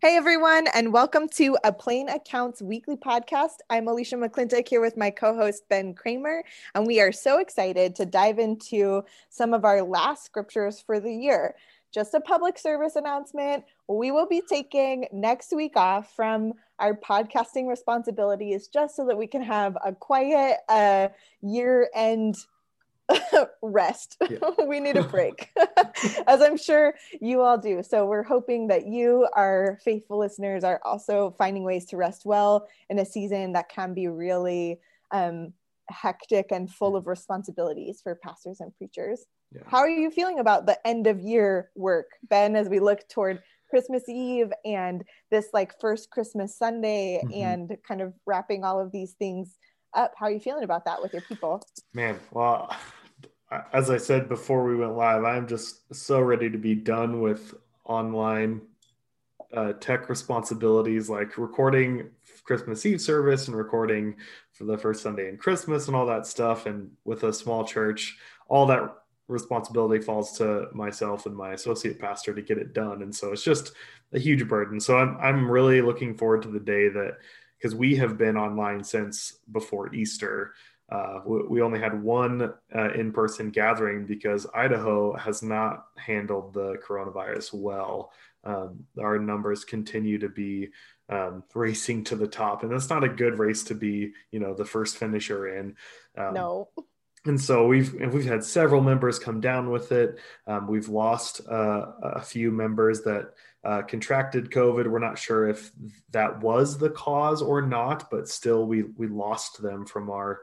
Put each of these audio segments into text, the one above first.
Hey everyone, and welcome to a Plain Accounts weekly podcast. I'm Alicia McClintock here with my co-host Ben Kramer, and we are so excited to dive into some of our last scriptures for the year. Just a public service announcement. We will be taking next week off from our podcasting responsibilities just so that we can have a quiet uh, year-end rest. Yeah. we need a break, as I'm sure you all do. So we're hoping that you, our faithful listeners, are also finding ways to rest well in a season that can be really um, hectic and full of responsibilities for pastors and preachers. Yeah. How are you feeling about the end of year work, Ben, as we look toward Christmas Eve and this like first Christmas Sunday mm-hmm. and kind of wrapping all of these things up? How are you feeling about that with your people? Man, well, as I said before we went live, I'm just so ready to be done with online uh, tech responsibilities like recording Christmas Eve service and recording for the first Sunday in Christmas and all that stuff. And with a small church, all that responsibility falls to myself and my associate pastor to get it done. And so it's just a huge burden. So I'm, I'm really looking forward to the day that, because we have been online since before Easter. Uh, we, we, only had one uh, in-person gathering because Idaho has not handled the coronavirus well. Um, our numbers continue to be um, racing to the top, and that's not a good race to be, you know, the first finisher in. Um, no. And so we've we've had several members come down with it. Um, we've lost uh, a few members that uh, contracted COVID. We're not sure if that was the cause or not, but still we we lost them from our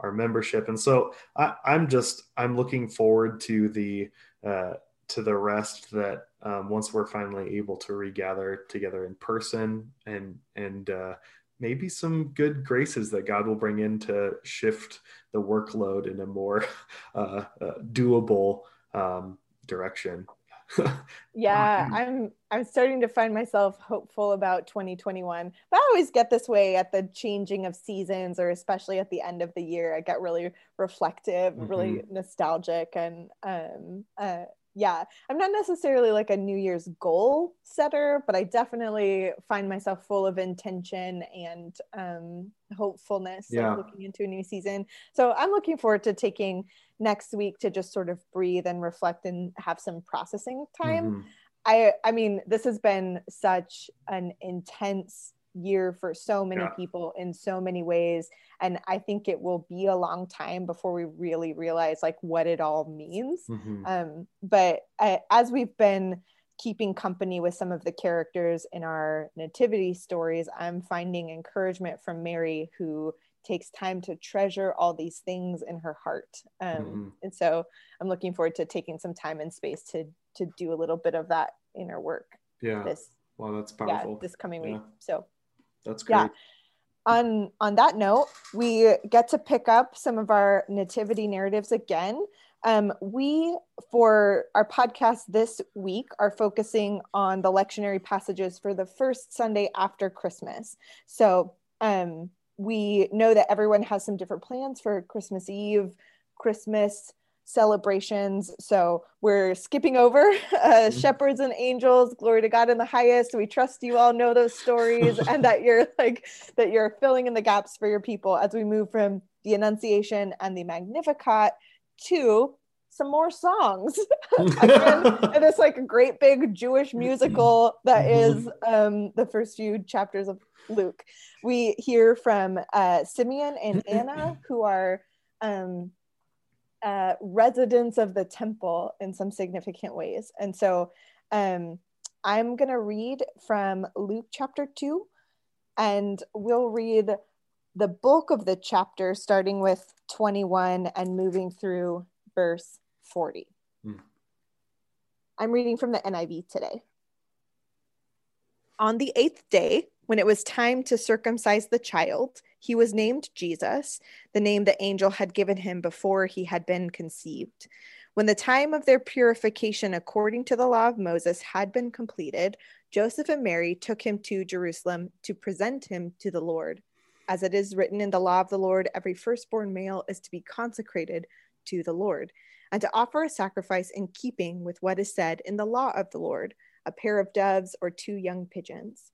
our membership. And so I, am just I'm looking forward to the uh, to the rest that um, once we're finally able to regather together in person and and uh, maybe some good graces that God will bring in to shift the workload in a more uh, uh doable um, direction. yeah, I'm I'm starting to find myself hopeful about 2021. But I always get this way at the changing of seasons or especially at the end of the year. I get really reflective, mm-hmm. really nostalgic and um uh yeah, I'm not necessarily like a New Year's goal setter, but I definitely find myself full of intention and um, hopefulness yeah. looking into a new season. So I'm looking forward to taking next week to just sort of breathe and reflect and have some processing time. Mm-hmm. I I mean, this has been such an intense year for so many yeah. people in so many ways and i think it will be a long time before we really realize like what it all means mm-hmm. um, but I, as we've been keeping company with some of the characters in our nativity stories i'm finding encouragement from mary who takes time to treasure all these things in her heart um, mm-hmm. and so i'm looking forward to taking some time and space to to do a little bit of that inner work yeah this well that's powerful yeah, this coming yeah. week so that's great. Yeah. On on that note, we get to pick up some of our nativity narratives again. Um, we, for our podcast this week, are focusing on the lectionary passages for the first Sunday after Christmas. So um, we know that everyone has some different plans for Christmas Eve, Christmas, celebrations. So we're skipping over uh, mm-hmm. shepherds and angels, glory to God in the highest. We trust you all know those stories and that you're like that you're filling in the gaps for your people as we move from the Annunciation and the Magnificat to some more songs. and it's like a great big Jewish musical that mm-hmm. um, the first few chapters of Luke. We hear from uh, Simeon and Anna, who are um, uh, residents of the temple in some significant ways. And so um, I'm going to read from Luke chapter 2, and we'll read the bulk of the chapter starting with 21 and moving through verse 40. Mm. I'm reading from the NIV today. On the eighth day, when it was time to circumcise the child, he was named Jesus, the name the angel had given him before he had been conceived. When the time of their purification according to the law of Moses had been completed, Joseph and Mary took him to Jerusalem to present him to the Lord. As it is written in the law of the Lord, every firstborn male is to be consecrated to the Lord, and to offer a sacrifice in keeping with what is said in the law of the Lord a pair of doves, or two young pigeons.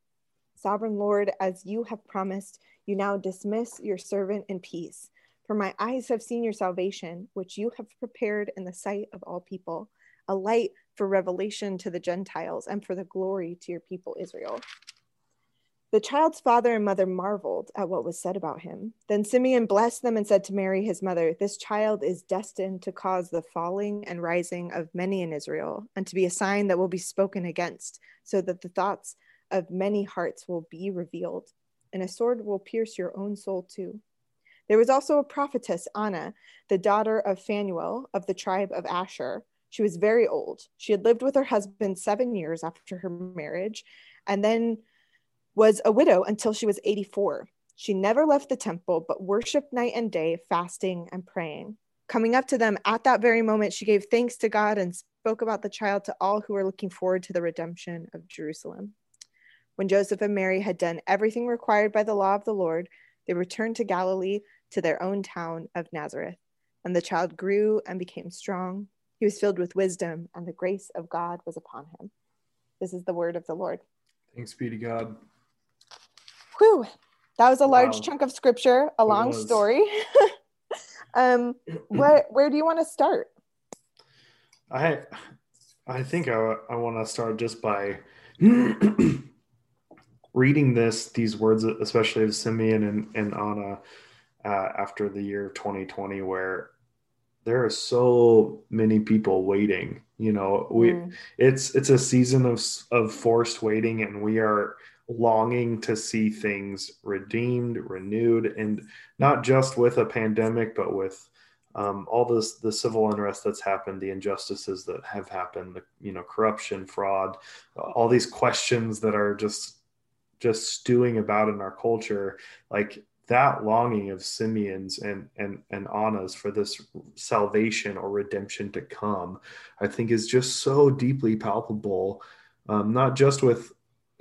Sovereign Lord, as you have promised, you now dismiss your servant in peace. For my eyes have seen your salvation, which you have prepared in the sight of all people, a light for revelation to the Gentiles and for the glory to your people Israel. The child's father and mother marveled at what was said about him. Then Simeon blessed them and said to Mary, his mother, This child is destined to cause the falling and rising of many in Israel, and to be a sign that will be spoken against, so that the thoughts of many hearts will be revealed, and a sword will pierce your own soul too. There was also a prophetess, Anna, the daughter of Phanuel of the tribe of Asher. She was very old. She had lived with her husband seven years after her marriage, and then was a widow until she was 84. She never left the temple, but worshiped night and day, fasting and praying. Coming up to them at that very moment, she gave thanks to God and spoke about the child to all who were looking forward to the redemption of Jerusalem. When Joseph and Mary had done everything required by the law of the Lord, they returned to Galilee to their own town of Nazareth. And the child grew and became strong. He was filled with wisdom, and the grace of God was upon him. This is the word of the Lord. Thanks be to God. Whew, that was a large wow. chunk of scripture, a long story. um, where where do you want to start? I I think I, I want to start just by reading this these words, especially of Simeon and, and Anna uh, after the year 2020, where there are so many people waiting. You know, we mm. it's it's a season of of forced waiting, and we are longing to see things redeemed, renewed, and not just with a pandemic, but with um, all this the civil unrest that's happened, the injustices that have happened, the you know corruption, fraud, all these questions that are just just stewing about in our culture, like that longing of Simeon's and and and Anna's for this salvation or redemption to come, I think is just so deeply palpable, um, not just with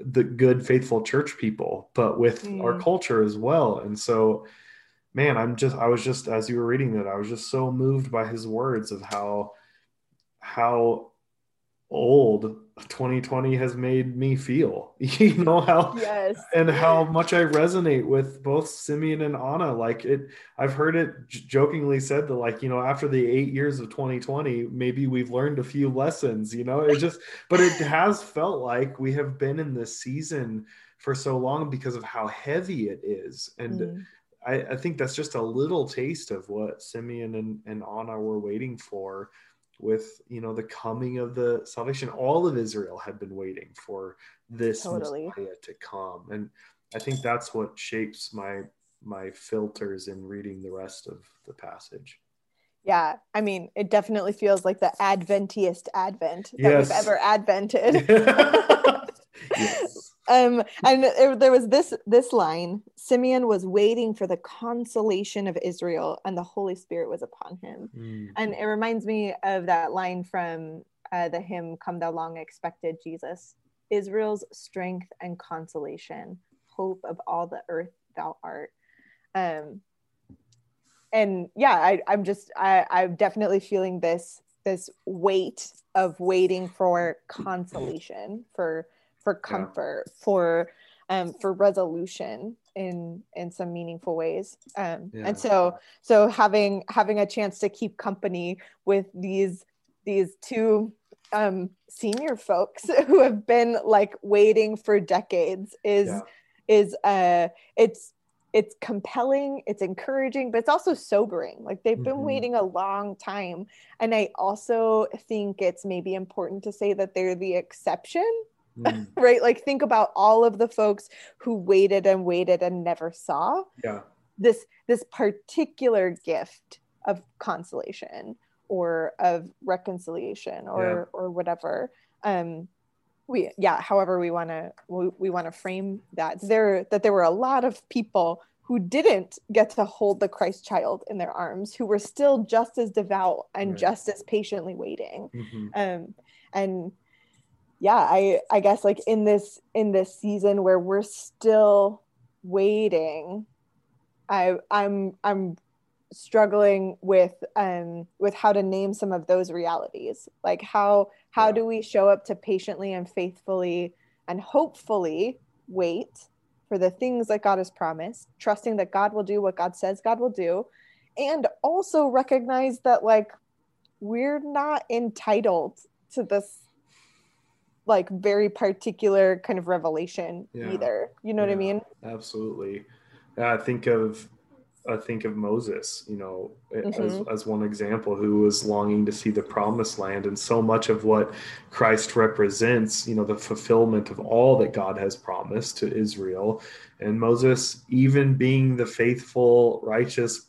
the good faithful church people but with mm. our culture as well and so man i'm just i was just as you were reading that i was just so moved by his words of how how old 2020 has made me feel you know how yes. and how much i resonate with both simeon and anna. Like it i've heard it jokingly said that like you know after the eight years of 2020 maybe we've learned a few lessons you know? It just but it has felt like we have been in this season for so long because of how heavy it is. And mm. I, I think that's just a little taste of what simeon and, and anna were waiting for with you know the coming of the salvation. All of israel had been waiting for this totally. messiah to come. And i think that's what shapes my my filters in reading the rest of the passage. Yeah i mean it definitely feels like the adventiest advent that yes. we've ever advented. Yes um, and there was this this line: Simeon was waiting for the consolation of Israel, and the Holy Spirit was upon him. Mm. And it reminds me of that line from uh, the hymn "Come Thou Long Expected Jesus." Israel's strength and consolation, hope of all the earth thou art. Um, and yeah, I, I'm just I, I'm definitely feeling this this weight of waiting for consolation for for comfort, yeah. for um, for resolution in in some meaningful ways. Um, yeah. And so so having having a chance to keep company with these these two um, senior folks who have been like waiting for decades is yeah. is uh it's it's compelling it's encouraging but it's also sobering like they've been mm-hmm. waiting a long time and i also think it's maybe important to say that they're the exception mm. right? Like think about all of the folks who waited and waited and never saw. Yeah. This this particular gift of consolation or of reconciliation or yeah. or whatever. Um we yeah however we want to we, we want to frame that there that there were a lot of people who didn't get to hold the christ child in their arms who were still just as devout and Right. just as patiently waiting Mhm. um and yeah i i guess like in this in this season where we're still waiting i i'm i'm struggling with um with how to name some of those realities like how how Yeah. do we show up to patiently and faithfully and hopefully wait for the things that god has promised trusting that god will do what god says god will do and also recognize that like we're not entitled to this like very particular kind of revelation Yeah. either you know what i mean Absolutely. Yeah, I think of I think of Moses, you know, as, Mhm. as one example who was longing to see the promised land and so much of what Christ represents, you know, the fulfillment of all that God has promised to Israel. And Moses, even being the faithful, righteous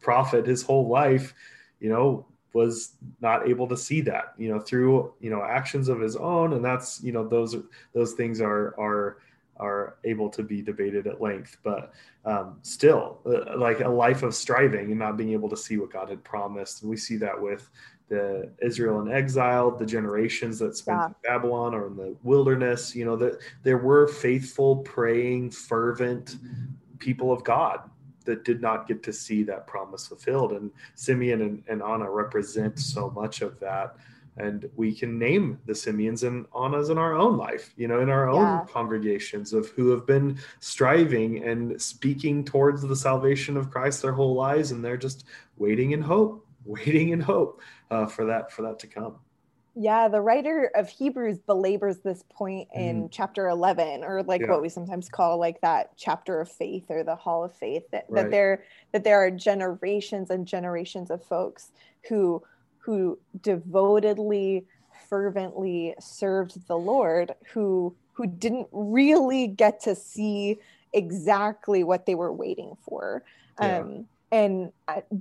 prophet his whole life, you know, was not able to see that, you know, through, you know, actions of his own. And that's, you know, those those things are are are able to be debated at length, but um, still, uh, like a life of striving and not being able to see what God had promised. And we see that with the Israel in exile, the generations that spent Yeah. in Babylon or in the wilderness. You know that there were faithful, praying, fervent people of God that did not get to see that promise fulfilled. And Simeon and, and Anna represent so much of that and we can name the Simeons and Annas in our own life, you know, in our own Yeah. congregations of who have been striving and speaking towards the salvation of Christ their whole lives, and they're just waiting in hope, waiting in hope uh, for that for that to come. Yeah, the writer of Hebrews belabors this point in chapter 11 or like Mm-hmm. Yeah. what we sometimes call like that chapter of faith or the hall of faith that, Right. that there that there are generations and generations of folks who who devotedly fervently served the Lord who who didn't really get to see exactly what they were waiting for. Yeah. Um and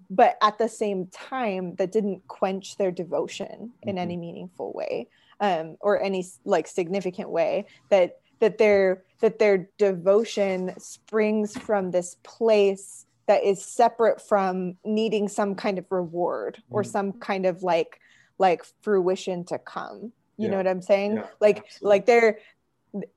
but at the same time that didn't quench their devotion in Mhm. any meaningful way um, or any like significant way that that their that their devotion springs from this place that is separate from needing some kind of reward or Mm. some kind of like like fruition to come you know what i'm saying Yeah, like absolutely. like they're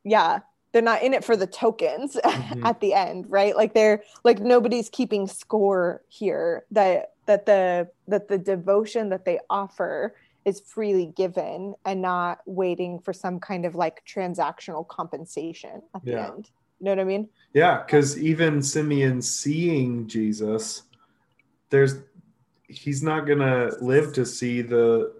yeah they're not in it for the tokens Mhm. at the end right like they're like nobody's keeping score here that that the that the devotion that they offer is freely given and not waiting for some kind of like transactional compensation at the Yeah. end you know what i mean Yeah, because even Simeon seeing Jesus, there's he's not gonna live to see the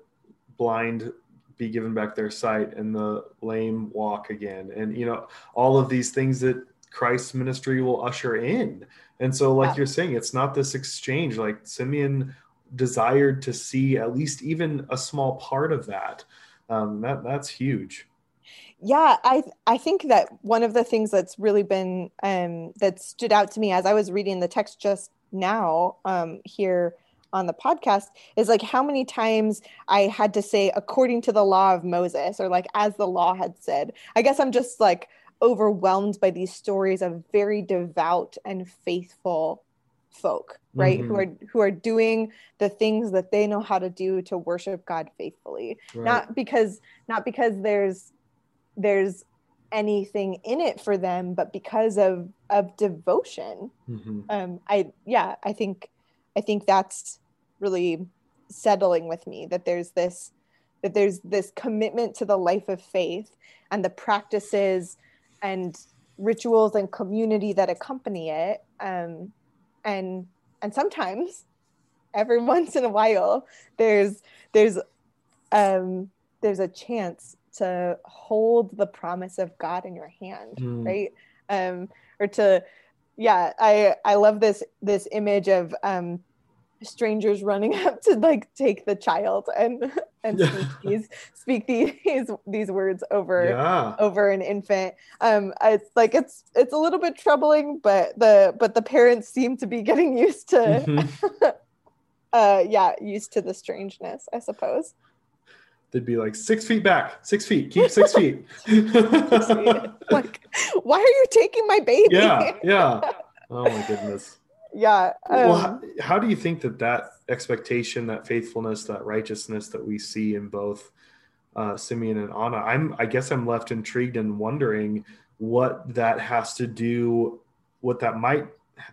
blind be given back their sight and the lame walk again, and you know all of these things that Christ's ministry will usher in. And so, like you're saying, it's not this exchange. Like Simeon desired to see at least even a small part of that. Um, that that's huge. yeah i i think that one of the things that's really been um that stood out to me as i was reading the text just now um here on the podcast is like how many times i had to say according to the law of moses or like as the law had said i guess i'm just like overwhelmed by these stories of very devout and faithful folk right who Mhm. are who are doing the things that they know how to do to worship god faithfully Right. not because not because there's there's anything in it for them but because of of devotion Mhm. um i yeah i think i think that's really settling with me that there's this that there's this commitment to the life of faith and the practices and rituals and community that accompany it um and and sometimes every once in a while there's there's um there's a chance to hold the promise of god in your hand Mm. right um or to yeah i i love this this image of um strangers running up to like take the child and and Yeah. speak these speak these these words over Yeah. over an infant um it's like it's it's a little bit troubling but the but the parents seem to be getting used to Mhm. uh yeah used to the strangeness i suppose they'd be like six feet back, six feet, keep six feet. like, why are you taking my baby? Yeah, yeah. Oh my goodness. Yeah. Um, well, how, how, do you think that that expectation, that faithfulness, that righteousness that we see in both uh, Simeon and Anna, I'm, I guess, I'm left intrigued and wondering what that has to do, what that might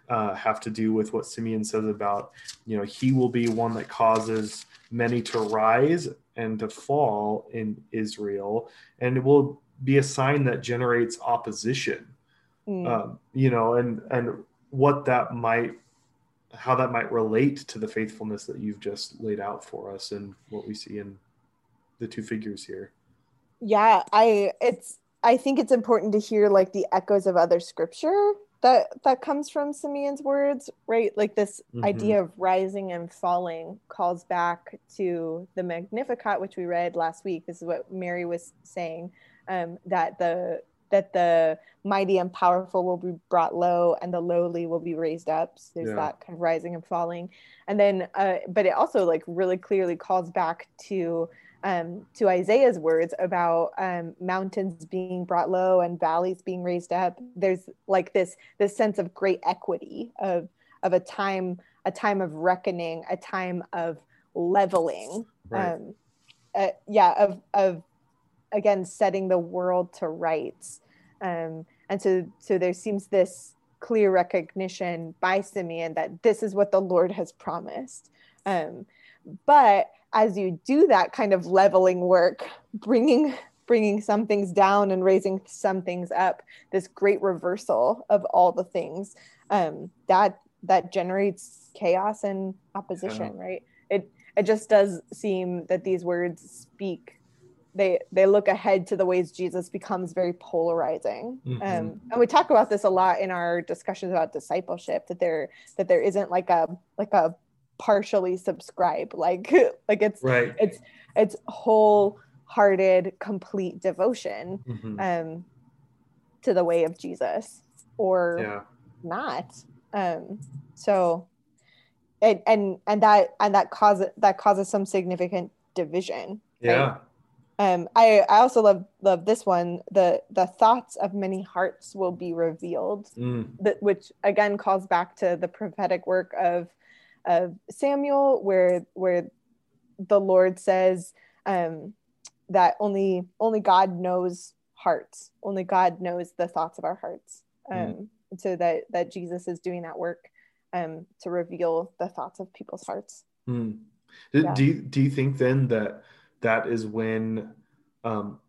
uh, have to do with what Simeon says about, you know, he will be one that causes many to rise and to fall in Israel, and it will be a sign that generates opposition. Mm. Um, you know, and and what that might, how that might relate to the faithfulness that you've just laid out for us, and what we see in the two figures here. Yeah, I it's I think it's important to hear like the echoes of other scripture that that comes from Simeon's words, right? Like this mm-hmm. idea of rising and falling calls back to the Magnificat, which we read last week. This is what Mary was saying, um, that the that the mighty and powerful will be brought low and the lowly will be raised up. So there's yeah. that kind of rising and falling, and then, uh, but it also like really clearly calls back to um, to Isaiah's words about um, mountains being brought low and valleys being raised up. There's like this this sense of great equity of of a time a time of reckoning, a time of leveling. Right. Um, uh, yeah, of of again setting the world to rights. Um, and so so there seems this clear recognition by Simeon that this is what the Lord has promised. Um, but as you do that kind of leveling work bringing bringing some things down and raising some things up this great reversal of all the things um, that that generates chaos and opposition yeah. right it it just does seem that these words speak they they look ahead to the ways jesus becomes very polarizing mm-hmm. um, and we talk about this a lot in our discussions about discipleship that there that there isn't like a like a partially subscribe like like it's right it's it's wholehearted complete devotion mm-hmm. um to the way of jesus or yeah. not um so and and and that and that causes that causes some significant division yeah right? Um i i also love love this one the the thoughts of many hearts will be revealed mm. that which again calls back to the prophetic work of of Samuel, where where the Lord says um, that only only God knows hearts, only God knows the thoughts of our hearts. Um, mm. So that that Jesus is doing that work um, to reveal the thoughts of people's hearts. Mm. Do, yeah. do you, do you think then that that is when um,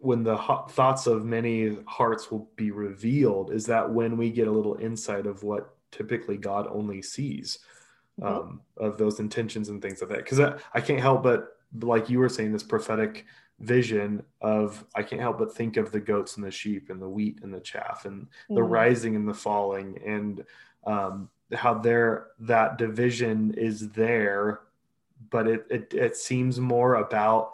when the thoughts of many hearts will be revealed? Is that when we get a little insight of what typically God only sees? Mm-hmm. um, of those intentions and things like that. Because I, I can't help but, like you were saying, this prophetic vision of I can't help but think of the goats and the sheep and the wheat and the chaff and mm-hmm. the rising and the falling and um, how there that division is there, but it, it it seems more about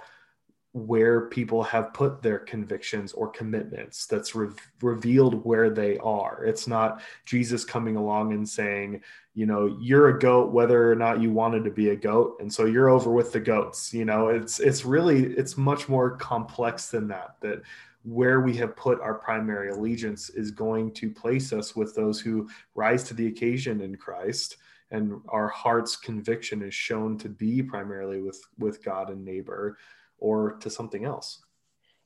where people have put their convictions or commitments that's re- revealed where they are. It's not jesus coming along and saying you know you're a goat whether or not you wanted to be a goat and so you're over with the goats. You know it's it's really it's much more complex than that that where we have put our primary allegiance is going to place us with those who rise to the occasion in christ and our heart's conviction is shown to be primarily with with god and neighbor or to something else.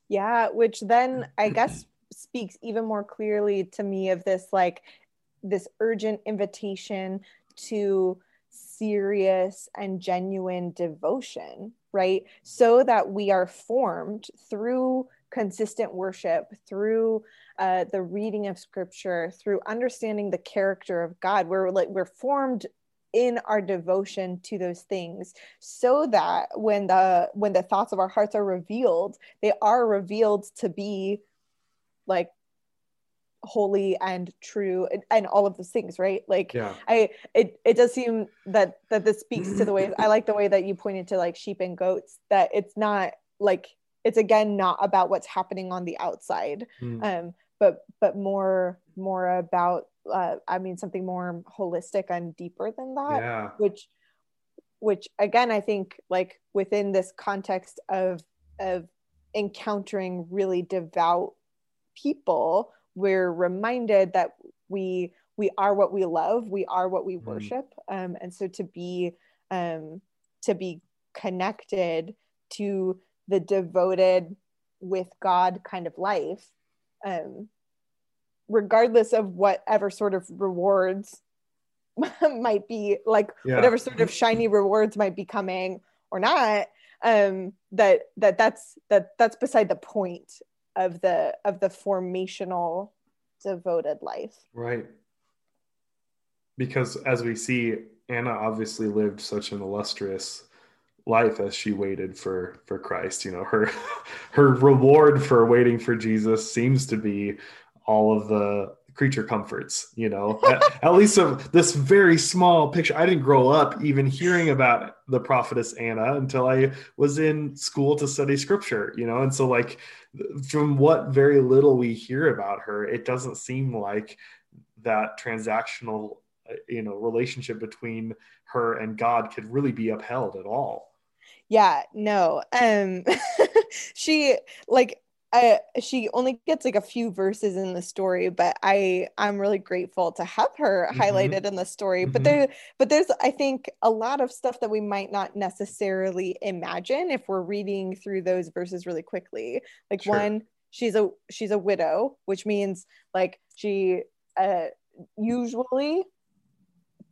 Yeah, which then I guess speaks even more clearly to me of this like this urgent invitation to serious and genuine devotion, right? So that we are formed through consistent worship, through uh, the reading of scripture, through understanding the character of God. We're like we're formed in our devotion to those things so that when the when the thoughts of our hearts are revealed they are revealed to be like holy and true and, and all of those things right like yeah. i it, it does seem that that this speaks to the way i like the way that you pointed to like sheep and goats that it's not like it's again not about what's happening on the outside mm. um but but more more about uh, I mean, something more holistic and deeper than that, yeah. which which again i think like within this context of of encountering really devout people we're reminded that we we are what we love we are what we mm. worship um, and so to be um, to be connected to the devoted with god kind of life um, regardless of whatever sort of rewards might be like yeah. whatever sort of shiny rewards might be coming or not um that that that's that that's beside the point of the of the formational devoted life right because as we see anna obviously lived such an illustrious life as she waited for for christ you know her her reward for waiting for jesus seems to be all of the creature comforts you know? At, at, least of this very small picture. I didn't grow up even hearing about the prophetess anna until i was in school to study scripture you know? And so like from what very little we hear about her it doesn't seem like that transactional uh, you know relationship between her and god could really be upheld at all yeah no um she like I, she only gets like a few verses in the story, but I I'm really grateful to have her mm-hmm. highlighted in the story. Mm-hmm. But there but there's I think a lot of stuff that we might not necessarily imagine if we're reading through those verses really quickly. Like sure. one, she's a she's a widow, which means like she uh usually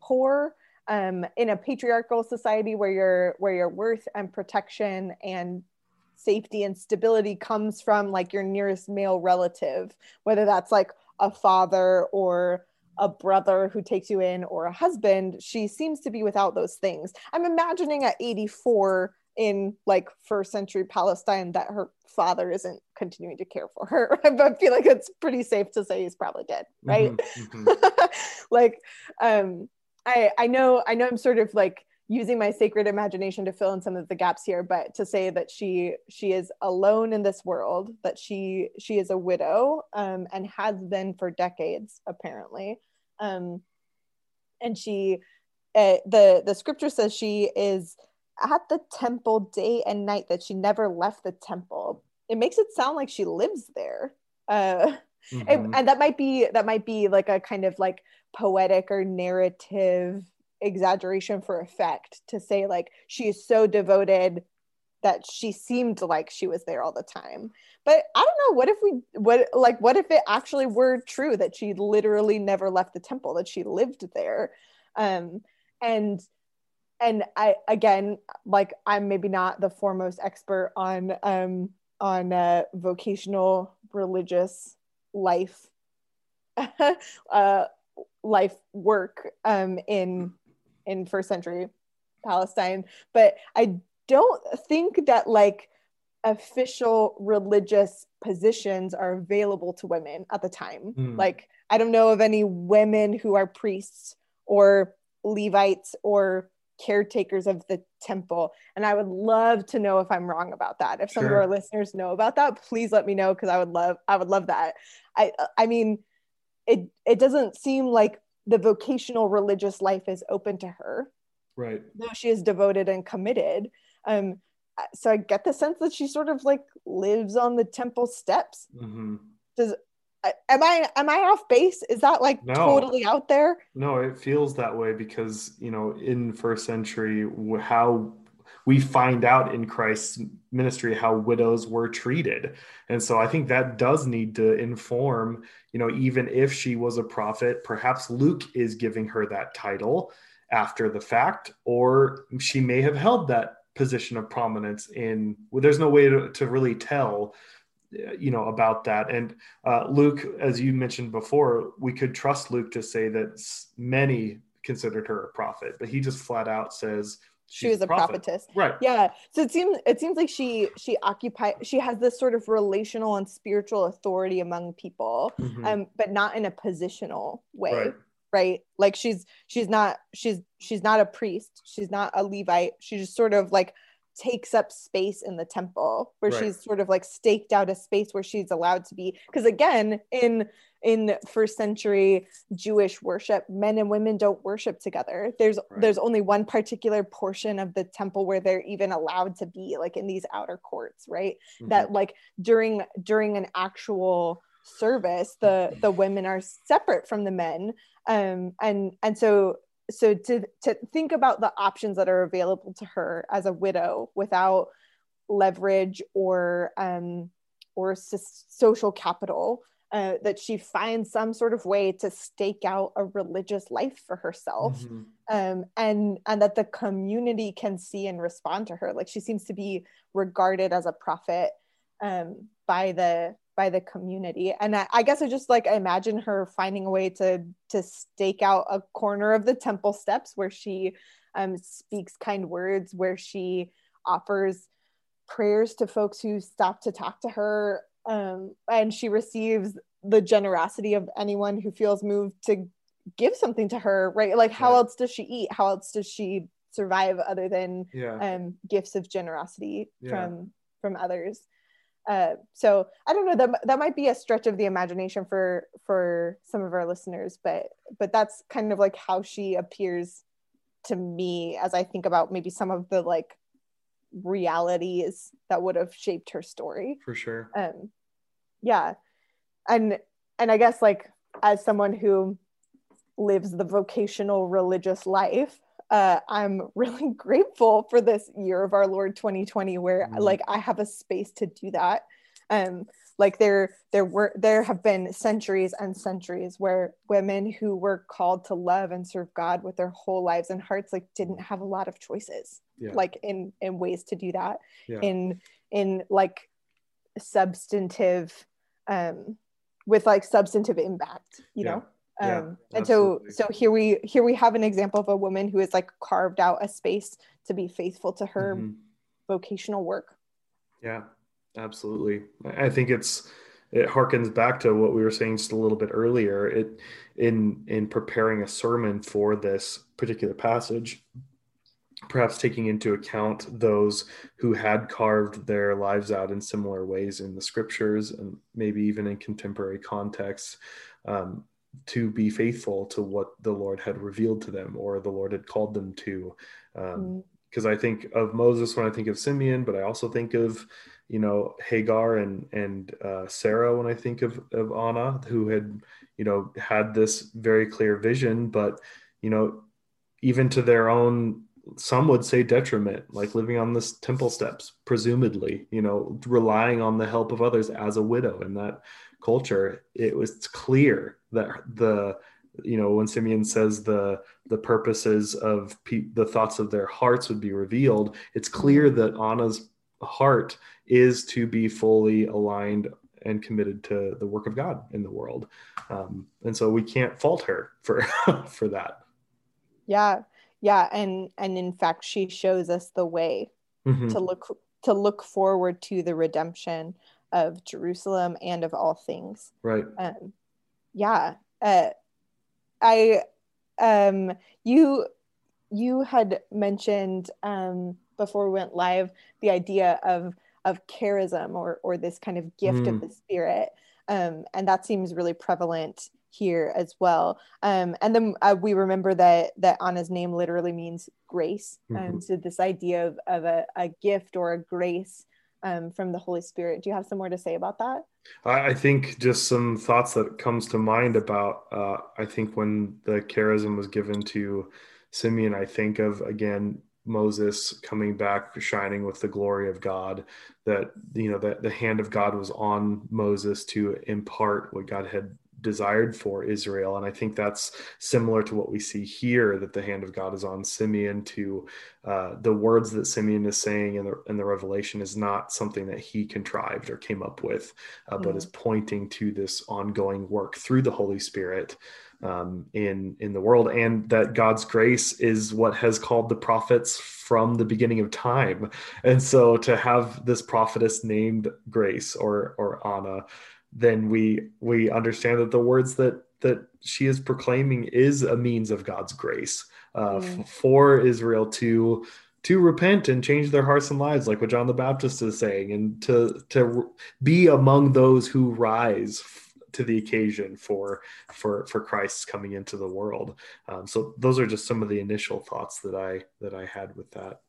poor um in a patriarchal society where your where your worth and protection and safety and stability comes from like your nearest male relative, whether that's like a father or a brother who takes you in or a husband. She seems to be without those things. I'm imagining at 84 in like first century Palestine that her father isn't continuing to care for her. I feel like it's pretty safe to say he's probably dead, right? Mm-hmm, mm-hmm. like um I I know I know I'm sort of like using my sacred imagination to fill in some of the gaps here but to say that she she is alone in this world that she she is a widow um, and has been for decades apparently um, and she uh, the the scripture says she is at the temple day and night that she never left the temple. It makes it sound like she lives there uh, mm-hmm. and, and that might be that might be like a kind of like poetic or narrative exaggeration for effect to say like she is so devoted that she seemed like she was there all the time but i don't know what if we what like what if it actually were true that she literally never left the temple that she lived there um and and i again like i'm maybe not the foremost expert on um on uh vocational religious life uh life work um in in first century Palestine. But I don't think that like official religious positions are available to women at the time. Mm. Like, I don't know of any women who are priests or Levites or caretakers of the temple. And I would love to know if I'm wrong about that. If some sure. of our listeners know about that, please let me know because I would love I would love that. I I mean it it doesn't seem like the vocational religious life is open to her right though she is devoted and committed um so i get the sense that she sort of like lives on the temple steps mm-hmm. does am i am i off base is that like no. totally out there no it feels that way because you know in first century how we find out in Christ's ministry how widows were treated. And so I think that does need to inform, you know, even if she was a prophet, perhaps Luke is giving her that title after the fact, or she may have held that position of prominence in, well, there's no way to, to really tell you know about that. And uh, luke as you mentioned before we could trust luke to say that many considered her a prophet but he just flat out says she was a prophet. prophetess. Right. Yeah. So it seems it seems like she she occupy she has this sort of relational and spiritual authority among people mm-hmm. um but not in a positional way right. right? Like she's she's not she's she's not a priest. She's not a levite. She just sort of like takes up space in the temple where Right. she's sort of like staked out a space where she's allowed to be because again in in first century jewish worship men and women don't worship together there's Right. there's only one particular portion of the temple where they're even allowed to be like in these outer courts right Mhm. that like during during an actual service the the women are separate from the men um and and so so to to think about the options that are available to her as a widow without leverage or um or social capital uh, that she finds some sort of way to stake out a religious life for herself Mhm. um, and and that the community can see and respond to her. Like she seems to be regarded as a prophet um, by the by the community. And I, I guess I just like imagine her finding a way to to stake out a corner of the temple steps where she um, speaks kind words, where she offers prayers to folks who stop to talk to her. Um, and she receives the generosity of anyone who feels moved to give something to her, right? Like, how Right. else does she eat? How else does she survive other than Yeah. um, gifts of generosity Yeah. from from others? Uh, so I don't know that that might be a stretch of the imagination for for some of our listeners, but but that's kind of like how she appears to me as I think about maybe some of the like realities that would have shaped her story For sure. um yeah and and i guess like as someone who lives the vocational religious life uh i'm really grateful for this year of our lord 2020 where Mhm. like i have a space to do that um like there there were there have been centuries and centuries where women who were called to love and serve god with their whole lives and hearts like didn't have a lot of choices Yeah. like in in ways to do that yeah. in in like substantive um with like substantive impact you Yeah. know Yeah, um and so so here we here we have an example of a woman who has like carved out a space to be faithful to her Mhm. vocational work Yeah, absolutely. I I think it's it harkens back to what we were saying just a little bit earlier. It in in preparing a sermon for this particular passage, perhaps taking into account those who had carved their lives out in similar ways in the scriptures and maybe even in contemporary contexts. Um, to be faithful to what the Lord had revealed to them or the Lord had called them to. Um, Mm, because I think of Moses when I think of Simeon, but I also think of, you know, Hagar and and uh, Sarah when I think of of Anna, who had, you know, had this very clear vision, but you know, even to their own, some would say detriment, like living on this temple steps, presumably, you know, relying on the help of others as a widow and that culture. It was clear that the you know when simeon says the the purposes of pe- the thoughts of their hearts would be revealed it's clear that anna's heart is to be fully aligned and committed to the work of god in the world. Um, and so we can't fault her for for that. Yeah. Yeah. And and in fact she shows us the way Mhm. to look to look forward to the redemption of jerusalem and of all things. Right. Um yeah uh i um you you had mentioned um before we went live the idea of of charism or or this kind of gift Mm. of the spirit. Um and that seems really prevalent here as well. Um and then uh, we remember that that anna's name literally means grace. And Mhm. so this idea of, of a, a gift or a grace um, from the holy spirit do you have some more to say about that I think just some thoughts that comes to mind about uh, I think when the charism was given to Simeon, I think of again Moses coming back shining with the glory of God. That you know that the hand of God was on Moses to impart what God had desired for Israel, and I think that's similar to what we see here. That the hand of God is on Simeon to uh, the words that Simeon is saying in the in the Revelation is not something that he contrived or came up with uh, but Mhm. is pointing to this ongoing work through the Holy Spirit um, in in the world, and that God's grace is what has called the prophets from the beginning of time. And so, to have this prophetess named Grace or or Anna, then we we understand that the words that that she is proclaiming is a means of God's grace. Uh, Mm. for Israel to to repent and change their hearts and lives like what john the baptist is saying and to to be among those who rise to the occasion for for for christ's coming into the world. Um, so those are just some of the initial thoughts that i that i had with that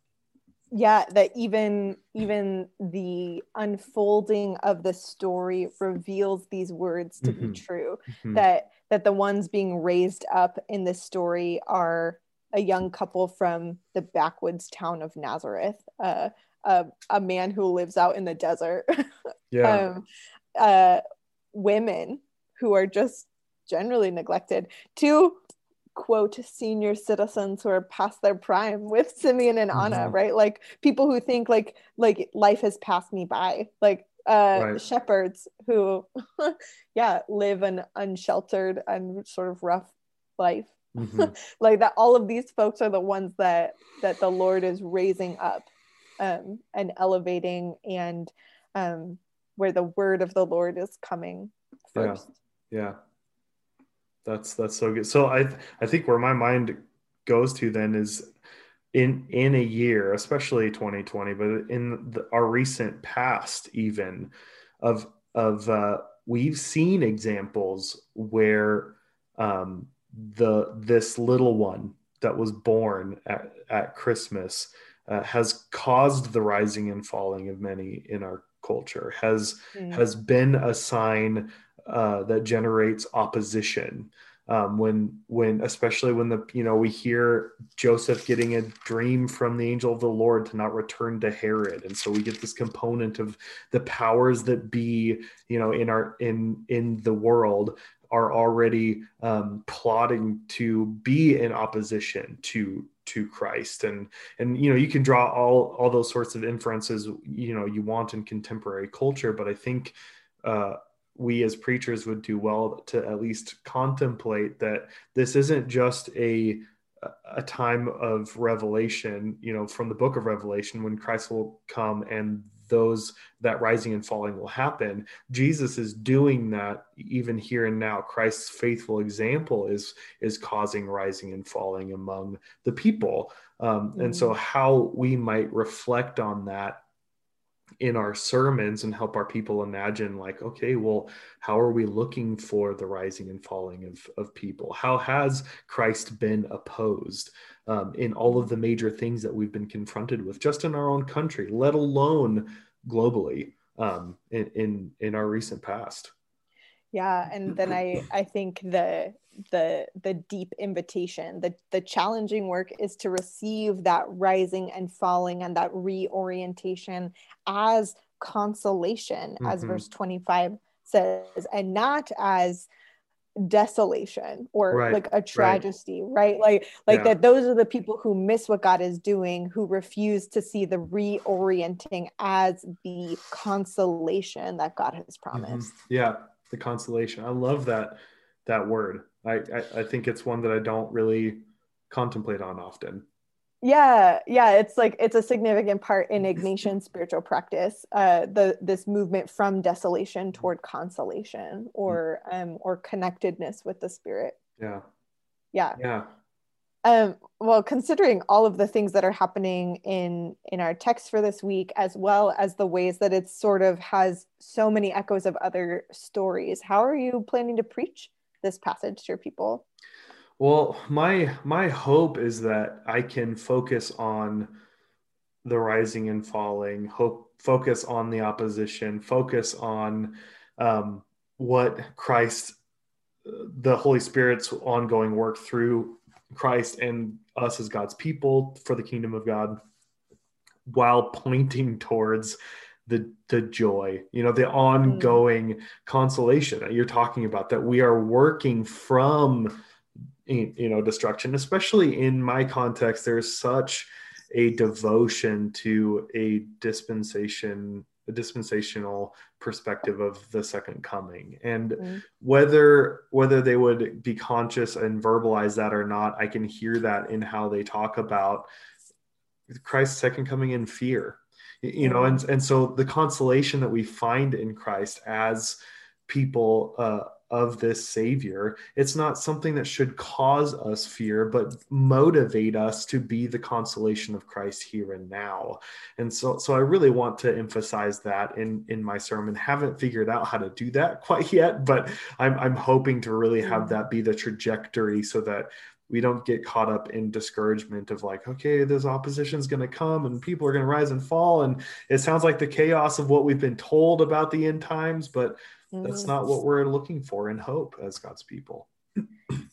yeah that even even the unfolding of the story reveals these words to mm-hmm. be true mm-hmm. that that the ones being raised up in this story are a young couple from the backwoods town of nazareth uh, a, a man who lives out in the desert yeah um, uh, women who are just generally neglected two quote senior citizens who are past their prime with Simeon and Anna, mm-hmm. right? Like people who think like like life has passed me by, like uh right. shepherds who yeah, live an unsheltered and sort of rough life. Mm-hmm. like that all of these folks are the ones that that the Lord is raising up um and elevating and um where the word of the Lord is coming first. Yeah. yeah that's that's so good. So I I think where my mind goes to then is in in a year, especially 2020, but in the, our recent past, even of of uh, we've seen examples where um, the this little one that was born at, at Christmas uh, has caused the rising and falling of many in our culture has mm. has been a sign uh, that generates opposition. Um, when when especially when the you know we hear Joseph getting a dream from the angel of the Lord to not return to Herod, and so we get this component of the powers that be you know in our in in the world are already um, plotting to be in opposition to to Christ and and you know you can draw all all those sorts of inferences you know you want in contemporary culture but I think uh, we as preachers would do well to at least contemplate that this isn't just a a time of revelation you know from the book of revelation when christ will come and those that rising and falling will happen jesus is doing that even here and now christ's faithful example is is causing rising and falling among the people um, mm-hmm. and so mm-hmm. how we might reflect on that in our sermons and help our people imagine like okay well how are we looking for the rising and falling of, of people? How has christ been opposed um, in all of the major things that we've been confronted with just in our own country let alone globally um, in, in in our recent past? Yeah and then i i think the the the deep invitation the the challenging work is to receive that rising and falling and that reorientation as consolation mm-hmm. as verse 25 says and not as desolation or right. like a tragedy right, right? like like yeah. that those are the people who miss what god is doing who refuse to see the reorienting as the consolation that god has mm-hmm. promised mm-hmm. yeah the consolation i love that that word I, I, I think it's one that I don't really contemplate on often. Yeah, yeah, it's like it's a significant part in Ignatian spiritual practice. Uh, the this movement from desolation toward consolation or um or connectedness with the spirit. Yeah. Yeah. Yeah. Um, well, considering all of the things that are happening in in our text for this week, as well as the ways that it sort of has so many echoes of other stories, how are you planning to preach this passage to your people? Well, my my hope is that I can focus on the rising and falling, hope focus on the opposition, focus on um, what Christ, the Holy Spirit's ongoing work through Christ and us as God's people for the kingdom of God, while pointing towards the the joy you know the ongoing mm. consolation that you're talking about that we are working from you know destruction especially in my context there's such a devotion to a dispensation a dispensational perspective of the second coming and mm. whether whether they would be conscious and verbalize that or not i can hear that in how they talk about christ's second coming in fear you know and and so the consolation that we find in christ as people uh, of this Savior. It's not something that should cause us fear, but motivate us to be the consolation of Christ here and now. And so, so I really want to emphasize that in in my sermon. Haven't figured out how to do that quite yet, but I'm I'm hoping to really have mm. that be the trajectory so that we don't get caught up in discouragement of like okay this opposition is going to come and people are going to rise and fall and it sounds like the chaos of what we've been told about the end times but that's mm. not what we're looking for in hope as God's people.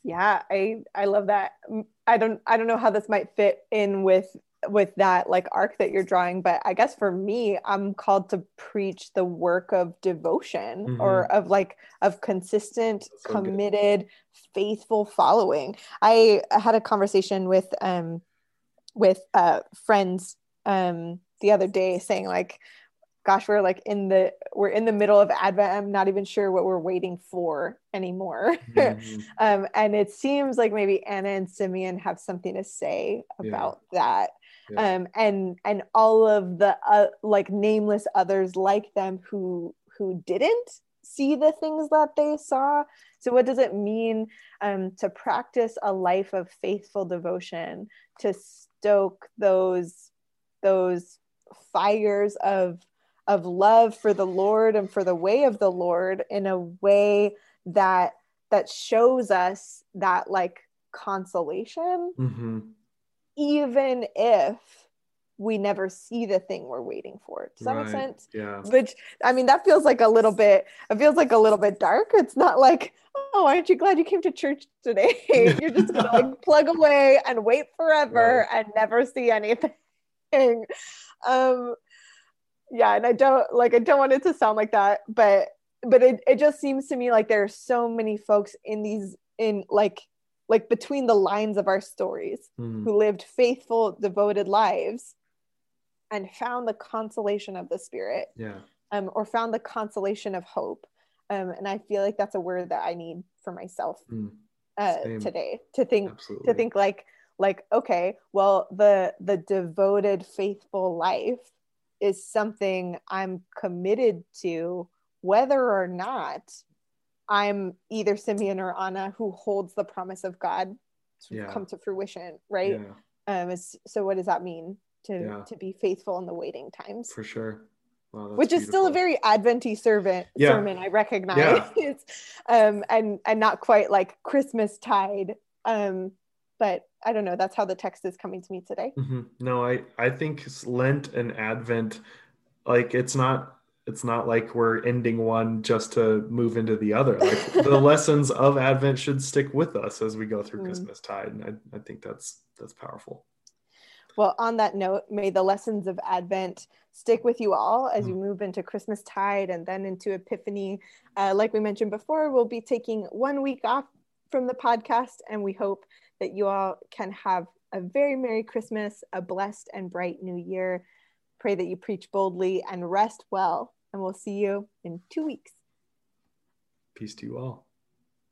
Yeah, I I love that. I don't I don't know how this might fit in with with that like arc that you're drawing but i guess for me i'm called to preach the work of devotion mm-hmm. or of like of consistent so committed good. faithful following i had a conversation with um with uh friends um the other day saying like gosh we're like in the we're in the middle of advent i'm not even sure what we're waiting for anymore mm-hmm. um, and it seems like maybe anna and simeon have something to say about yeah. that yeah. um, and and all of the uh, like nameless others like them who who didn't see the things that they saw so what does it mean um, to practice a life of faithful devotion to stoke those those fires of of love for the Lord and for the way of the Lord in a way that that shows us that like consolation mm-hmm. Even if we never see the thing we're waiting for. Does that right. make sense? Yeah. Which I mean, that feels like a little bit. It feels like a little bit dark. It's not like, oh, aren't you glad you came to church today? You're just gonna like plug away and wait forever right. and never see anything. Um, yeah and i don't like i don't want it to sound like that but but it, it just seems to me like there are so many folks in these in like like between the lines of our stories mm. who lived faithful devoted lives and found the consolation of the spirit yeah um or found the consolation of hope um and i feel like that's a word that i need for myself mm. uh today to think Absolutely. to think like like okay well the the devoted faithful life is something I'm committed to, whether or not I'm either Simeon or Anna who holds the promise of God to yeah. come to fruition, right? Yeah. Um, so what does that mean to yeah. to be faithful in the waiting times? For sure. Wow, Which is beautiful. still a very Adventy servant yeah. sermon, I recognize, um, and and not quite like Christmas tide, um, but I don't know. That's how the text is coming to me today. Mm-hmm. No, I I think Lent and Advent, like it's not it's not like we're ending one just to move into the other. Like the lessons of Advent should stick with us as we go through mm. Christmas tide, and I I think that's that's powerful. Well, on that note, may the lessons of Advent stick with you all as you mm. move into Christmas tide and then into Epiphany. Uh, like we mentioned before, we'll be taking one week off from the podcast, and we hope that you all can have a very Merry Christmas, a blessed and bright new year. Pray that you preach boldly and rest well. And we'll see you in two weeks. Peace to you all.